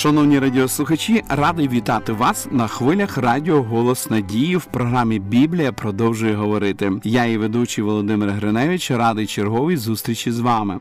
Шановні радіослухачі, радий вітати вас на хвилях Радіо Голос Надії в програмі Біблія продовжує говорити. Я і ведучий Володимир Гриневич радий черговій зустрічі з вами.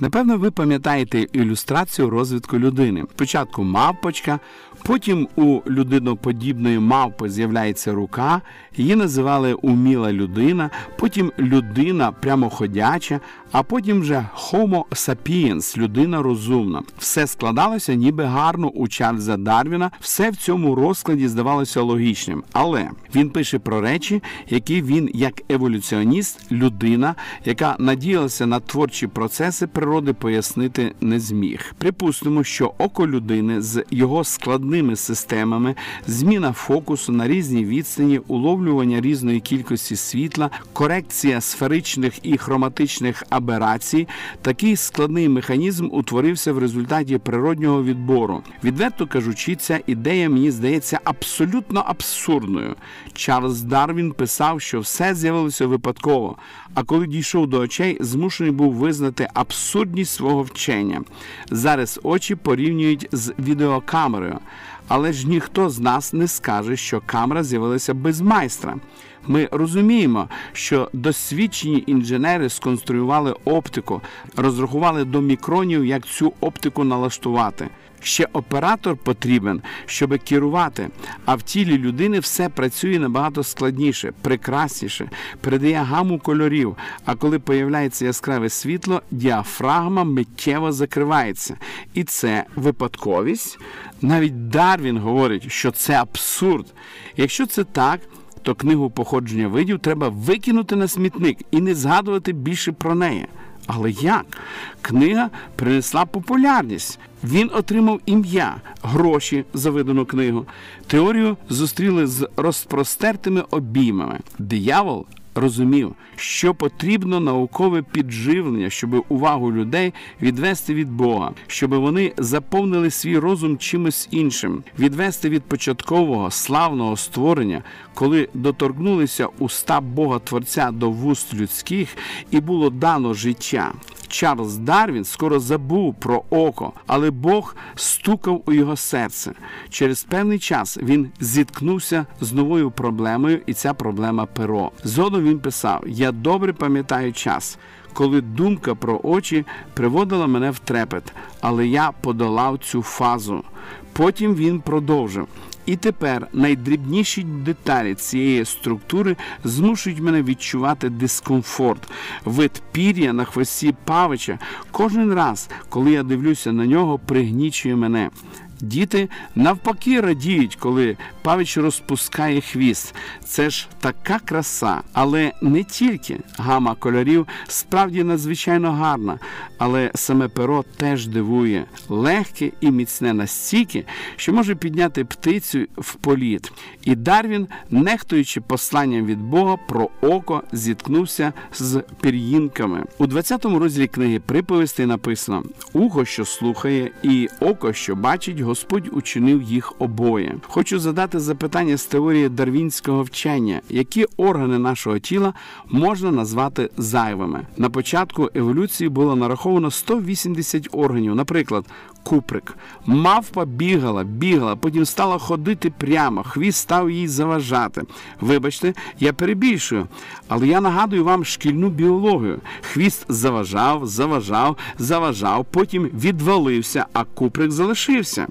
Напевно, ви пам'ятаєте ілюстрацію розвитку людини. Спочатку мавпочка, потім у людиноподібної мавпи з'являється рука, її називали уміла людина, потім людина прямоходяча, а потім вже Homo sapiens, людина розумна. Все складалося ніби гарно у Чарльза Дарвіна, все в цьому розкладі здавалося логічним. Але він пише про речі, які він, як еволюціоніст, людина, яка надіялася на творчі процеси природи, пояснити не зміг. Припустимо, що око людини з його складними системами, зміна фокусу на різній відстані, уловлювання різної кількості світла, корекція сферичних і хроматичних аберацій, такий складний механізм утворився в результаті природнього відбору. Відверто кажучи, ця ідея мені здається абсолютно абсурдною. Чарльз Дарвін писав, що все з'явилося випадково, а коли дійшов до очей, змушений був визнати абсурдність свого вчення. Зараз очі порівнюють з відеокамерою. Але ж ніхто з нас не скаже, що камера з'явилася без майстра. Ми розуміємо, що досвідчені інженери сконструювали оптику, розрахували до мікронів, як цю оптику налаштувати. Ще оператор потрібен, щоб керувати, а в тілі людини все працює набагато складніше, прекрасніше, передає гаму кольорів. А коли появляється яскраве світло, діафрагма миттєво закривається. І це випадковість. Навіть Дарвін говорить, що це абсурд. Якщо це так, то книгу походження видів треба викинути на смітник і не згадувати більше про неї. Але як? Книга принесла популярність. Він отримав ім'я, гроші за видану книгу. Теорію зустріли з розпростертими обіймами. Диявол розумів, що потрібно наукове підживлення, щоб увагу людей відвести від Бога, щоб вони заповнили свій розум чимось іншим, відвести від початкового славного створення, коли доторкнулися уста Бога Творця до вуст людських і було дано життя. Чарльз Дарвін скоро забув про око, але Бог стукав у його серце. Через певний час він зіткнувся з новою проблемою, і ця проблема перо. Згодом він писав: Я добре пам'ятаю час. Коли думка про очі приводила мене в трепет, але я подолав цю фазу. Потім він продовжив. І тепер найдрібніші деталі цієї структури змушують мене відчувати дискомфорт. Вид пір'я на хвості павича кожен раз, коли я дивлюся на нього, пригнічує мене. Діти навпаки радіють, коли павич розпускає хвіст. Це ж така краса, але не тільки гама кольорів справді надзвичайно гарна, але саме перо теж дивує, легке і міцне настільки, що може підняти птицю в політ. І Дарвін, нехтуючи посланням від Бога про око, зіткнувся з пір'їнками. У 20-му розділі книги приповісти написано: Ухо, що слухає, і око, що бачить. Господь учинив їх обоє. Хочу задати запитання з теорії дарвінського вчення, які органи нашого тіла можна назвати зайвими. На початку еволюції було нараховано 180 органів, наприклад, куприк. Мавпа бігала, бігала, потім стала ходити прямо, хвіст став їй заважати. Вибачте, я перебільшую, але я нагадую вам шкільну біологію. Хвіст заважав, заважав, заважав, потім відвалився, а куприк залишився.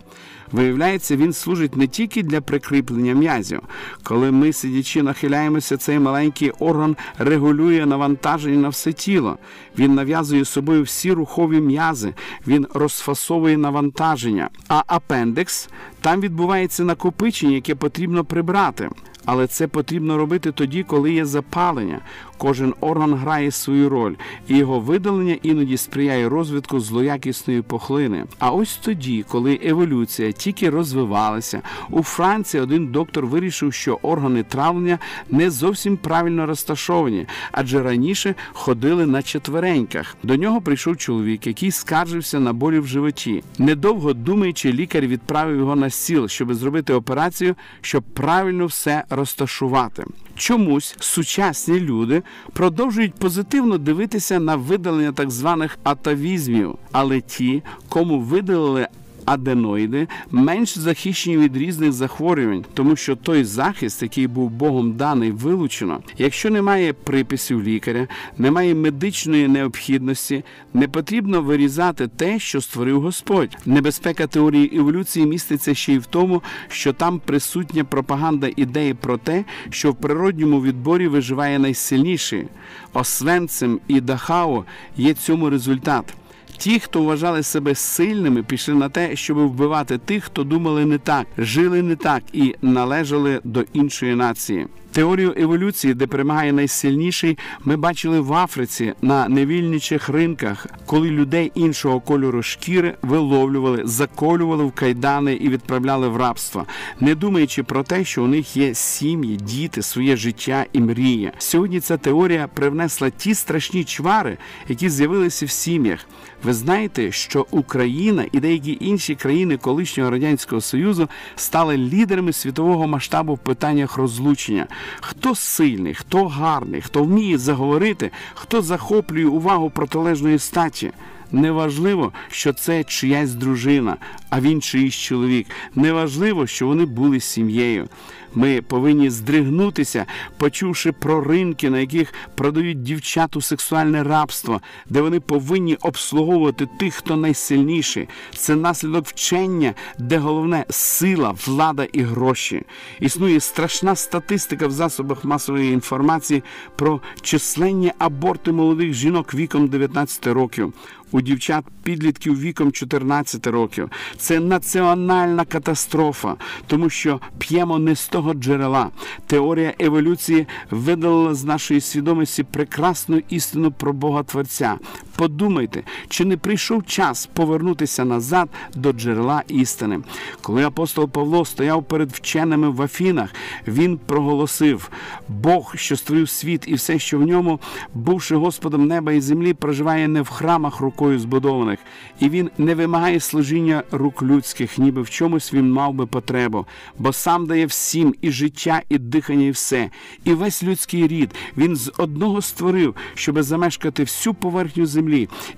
Виявляється, він служить не тільки для прикріплення м'язів. Коли ми, сидячи, нахиляємося, цей маленький орган регулює навантаження на все тіло. Він нав'язує собою всі рухові м'язи, він розфасовує навантаження. А апендекс там відбувається накопичення, яке потрібно прибрати. Але це потрібно робити тоді, коли є запалення. Кожен орган грає свою роль, і його видалення іноді сприяє розвитку злоякісної похлини. А ось тоді, коли еволюція тільки розвивалася, у Франції один доктор вирішив, що органи травлення не зовсім правильно розташовані, адже раніше ходили на четвереньках. До нього прийшов чоловік, який скаржився на болі в животі. Недовго думаючи, лікар відправив його на стіл, щоб зробити операцію, щоб правильно все розташувати. Чомусь сучасні люди продовжують позитивно дивитися на видалення так званих атавізмів, але ті, кому видалили аденоїди менш захищені від різних захворювань, тому що той захист, який був Богом даний, вилучено. Якщо немає приписів лікаря, немає медичної необхідності, не потрібно вирізати те, що створив Господь. Небезпека теорії еволюції міститься ще й в тому, що там присутня пропаганда ідеї про те, що в природньому відборі виживає найсильніший. Освенцем і Дахао є цьому результат. Ті, хто вважали себе сильними, пішли на те, щоб вбивати тих, хто думали не так, жили не так і належали до іншої нації. Теорію еволюції, де перемагає найсильніший, ми бачили в Африці на невільничих ринках, коли людей іншого кольору шкіри виловлювали, заколювали в кайдани і відправляли в рабство, не думаючи про те, що у них є сім'ї, діти, своє життя і мрія. Сьогодні ця теорія привнесла ті страшні чвари, які з'явилися в сім'ях. Ви знаєте, що Україна і деякі інші країни колишнього радянського союзу стали лідерами світового масштабу в питаннях розлучення. Хто сильний, хто гарний, хто вміє заговорити, хто захоплює увагу протилежної статі. Неважливо, що це чиясь дружина, а він чиїсь чоловік. Неважливо, що вони були сім'єю. Ми повинні здригнутися, почувши про ринки, на яких продають дівчат у сексуальне рабство, де вони повинні обслуговувати тих, хто найсильніший. Це наслідок вчення, де головне сила, влада і гроші. Існує страшна статистика в засобах масової інформації про численні аборти молодих жінок віком 19 років. У дівчат підлітків віком 14 років це національна катастрофа, тому що п'ємо не з того джерела. Теорія еволюції видалила з нашої свідомості прекрасну істину про Бога Творця. Подумайте, чи не прийшов час повернутися назад до джерела істини. Коли апостол Павло стояв перед вченими в Афінах, він проголосив: Бог, що створив світ і все, що в ньому, бувши Господом неба і землі, проживає не в храмах рукою збудованих, і він не вимагає служіння рук людських, ніби в чомусь він мав би потребу, бо сам дає всім і життя, і дихання, і все, і весь людський рід він з одного створив, щоби замешкати всю поверхню землі,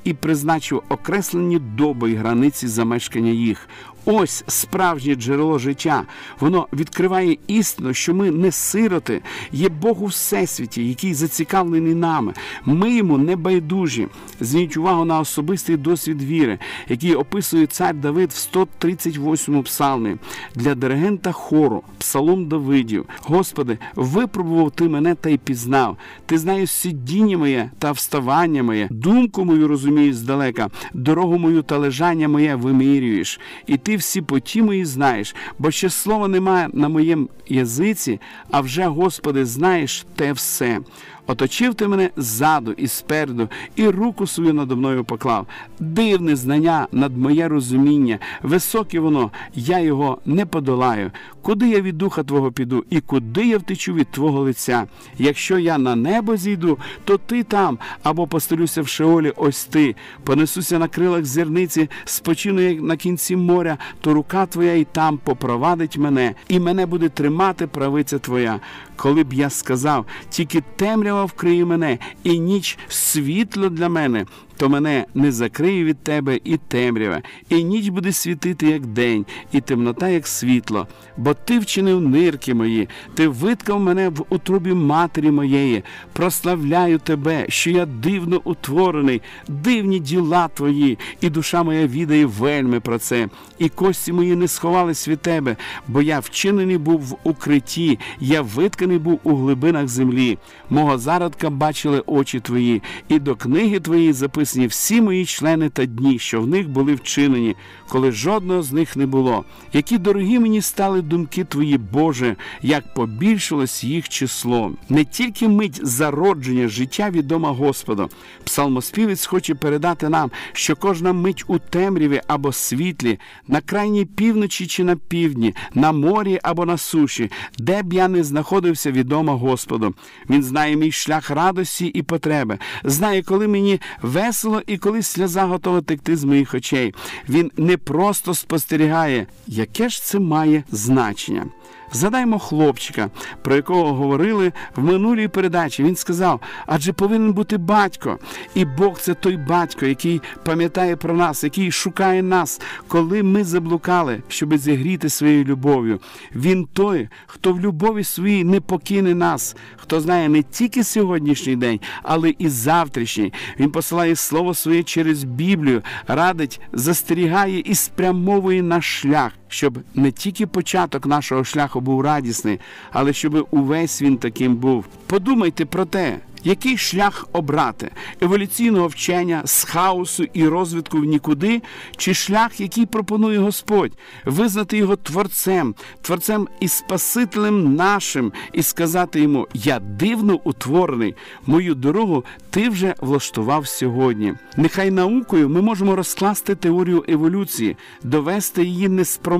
і призначив окреслені доби і границі замешкання їх. Ось справжнє джерело життя. Воно відкриває істину, що ми не сироти, є Бог у всесвіті, який зацікавлений нами. Ми йому не байдужі. Зверніть увагу на особистий досвід віри, який описує цар Давид в 138-му псалмі для диригента хору, псалом Давидів. Господи, випробував ти мене та й пізнав. Ти знаєш сидіння моє та вставання моє, думку мою розумієш здалека, дорогу мою та лежання моє вимірюєш. І ти всі поті мої знаєш, бо ще слова немає на моєму язиці, а вже, Господи, знаєш те все. Оточив ти мене ззаду і спереду, і руку свою надо мною поклав. Дивне знання над моє розуміння, високе воно, я його не подолаю. Куди я від духа Твого піду, і куди я втечу від Твого лиця? Якщо я на небо зійду, то ти там, або постелюся в шеолі, ось ти, понесуся на крилах зерниці, спочину як на кінці моря, то рука твоя і там попровадить мене, і мене буде тримати правиця Твоя. Коли б я сказав, тільки темрява вкриє мене, і ніч світло для мене, то мене не закриє від тебе і темрява, і ніч буде світити, як день, і темнота, як світло. Бо ти вчинив нирки мої, ти виткав мене в утробі матері моєї. Прославляю тебе, що я дивно утворений, дивні діла твої, і душа моя відає вельми про це, і кості мої не сховались від тебе, бо я вчинений був в укритті, я витканий був у глибинах землі. Мого зародка бачили очі твої, і до книги твоєї записані всі мої члени та дні, що в них були вчинені, коли жодного з них не було. Які дорогі мені стали думки твої, Боже, як побільшилось їх число. Не тільки мить зародження життя відома Господу. Псалмоспівець хоче передати нам, що кожна мить у темряві або світлі, на крайній півночі чи на півдні, на морі або на суші, де б я не знаходився відома Господу. Він знає мій шлях радості і потреби, знає, коли мені весело весело і коли сльоза готова текти з моїх очей. Він не просто спостерігає, яке ж це має значення. Згадаймо хлопчика, про якого говорили в минулій передачі. Він сказав: адже повинен бути батько, і Бог це той батько, який пам'ятає про нас, який шукає нас, коли ми заблукали, щоб зігріти своєю любов'ю. Він той, хто в любові своїй не покине нас, хто знає не тільки сьогоднішній день, але і завтрашній. Він посилає слово своє через Біблію, радить, застерігає і спрямовує наш шлях щоб не тільки початок нашого шляху був радісний, але щоб увесь він таким був. Подумайте про те, який шлях обрати еволюційного вчення з хаосу і розвитку в нікуди, чи шлях, який пропонує Господь, визнати його творцем, творцем і Спасителем нашим, і сказати йому: Я дивно утворений, мою дорогу ти вже влаштував сьогодні. Нехай наукою ми можемо розкласти теорію еволюції, довести її неспроможність.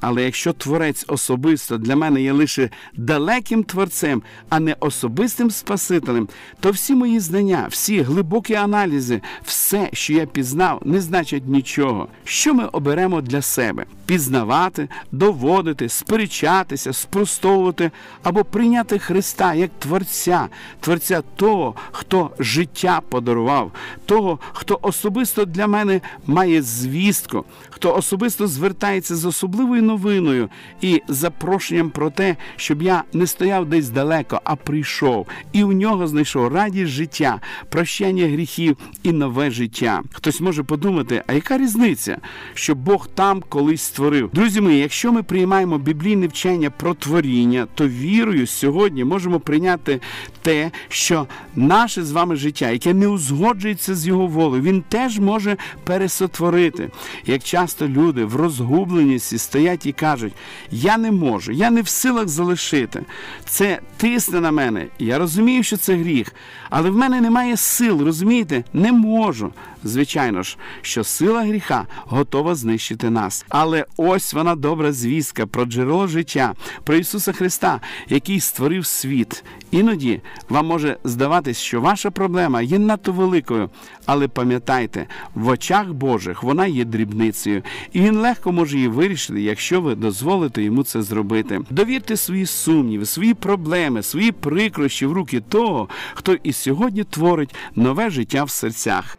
Але якщо творець особисто для мене є лише далеким творцем, а не особистим Спасителем, то всі мої знання, всі глибокі аналізи, все, що я пізнав, не значать нічого. Що ми оберемо для себе? Пізнавати, доводити, сперечатися, спростовувати або прийняти Христа як Творця, Творця того, хто життя подарував, того, хто особисто для мене має звістку, хто особисто звертається з особливою новиною і запрошенням про те, щоб я не стояв десь далеко, а прийшов і у нього знайшов радість життя, прощення гріхів і нове життя. Хтось може подумати, а яка різниця, що Бог там колись створив? Друзі мої, якщо ми приймаємо біблійне вчення про творіння, то вірою сьогодні можемо прийняти те, що наше з вами життя, яке не узгоджується з його волею, він теж може пересотворити. Як часто люди в розгубленісті стоять і кажуть: Я не можу, я не в силах залишити. Це тисне на мене. Я розумію, що це гріх, але в мене немає сил, розумієте? Не можу. Звичайно ж, що сила гріха готова знищити нас. Але ось вона добра звістка про джерело життя, про Ісуса Христа, який створив світ. Іноді вам може здаватись, що ваша проблема є надто великою, але пам'ятайте, в очах Божих вона є дрібницею, і він легко може її вирішити, якщо ви дозволите йому це зробити. Довірте свої сумніви, свої проблеми, свої прикрощі в руки того, хто і сьогодні творить нове життя в серцях.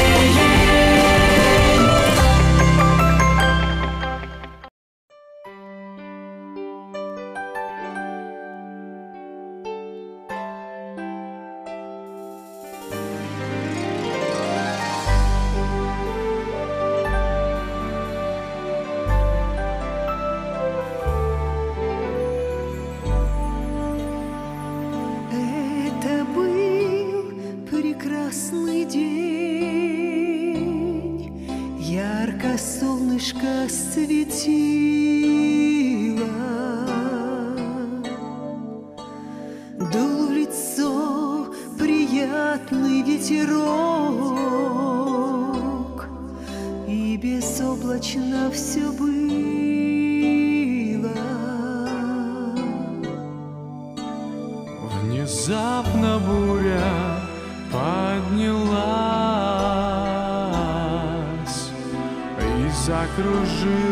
Безоблачно все было. Внезапно буря поднялась и закружила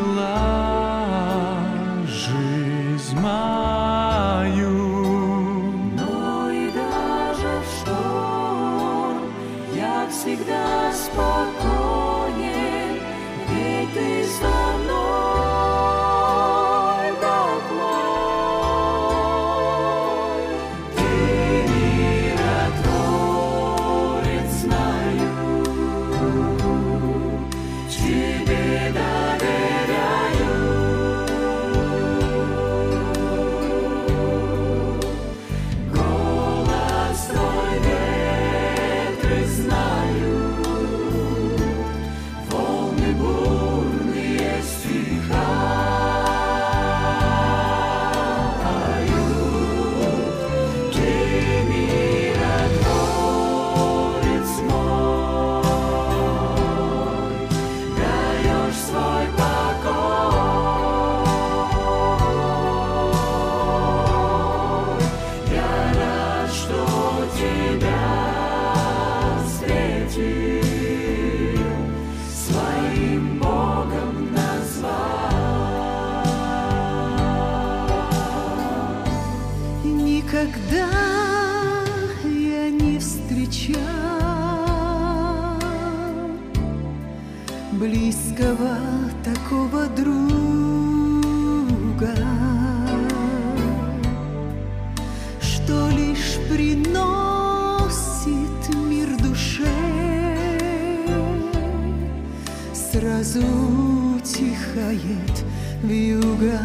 грозу тихает юга.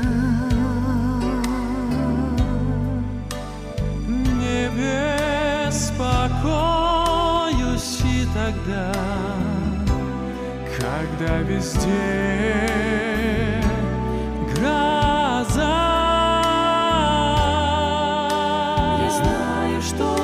Не беспокоюсь и тогда, когда везде гроза. Я знаю, что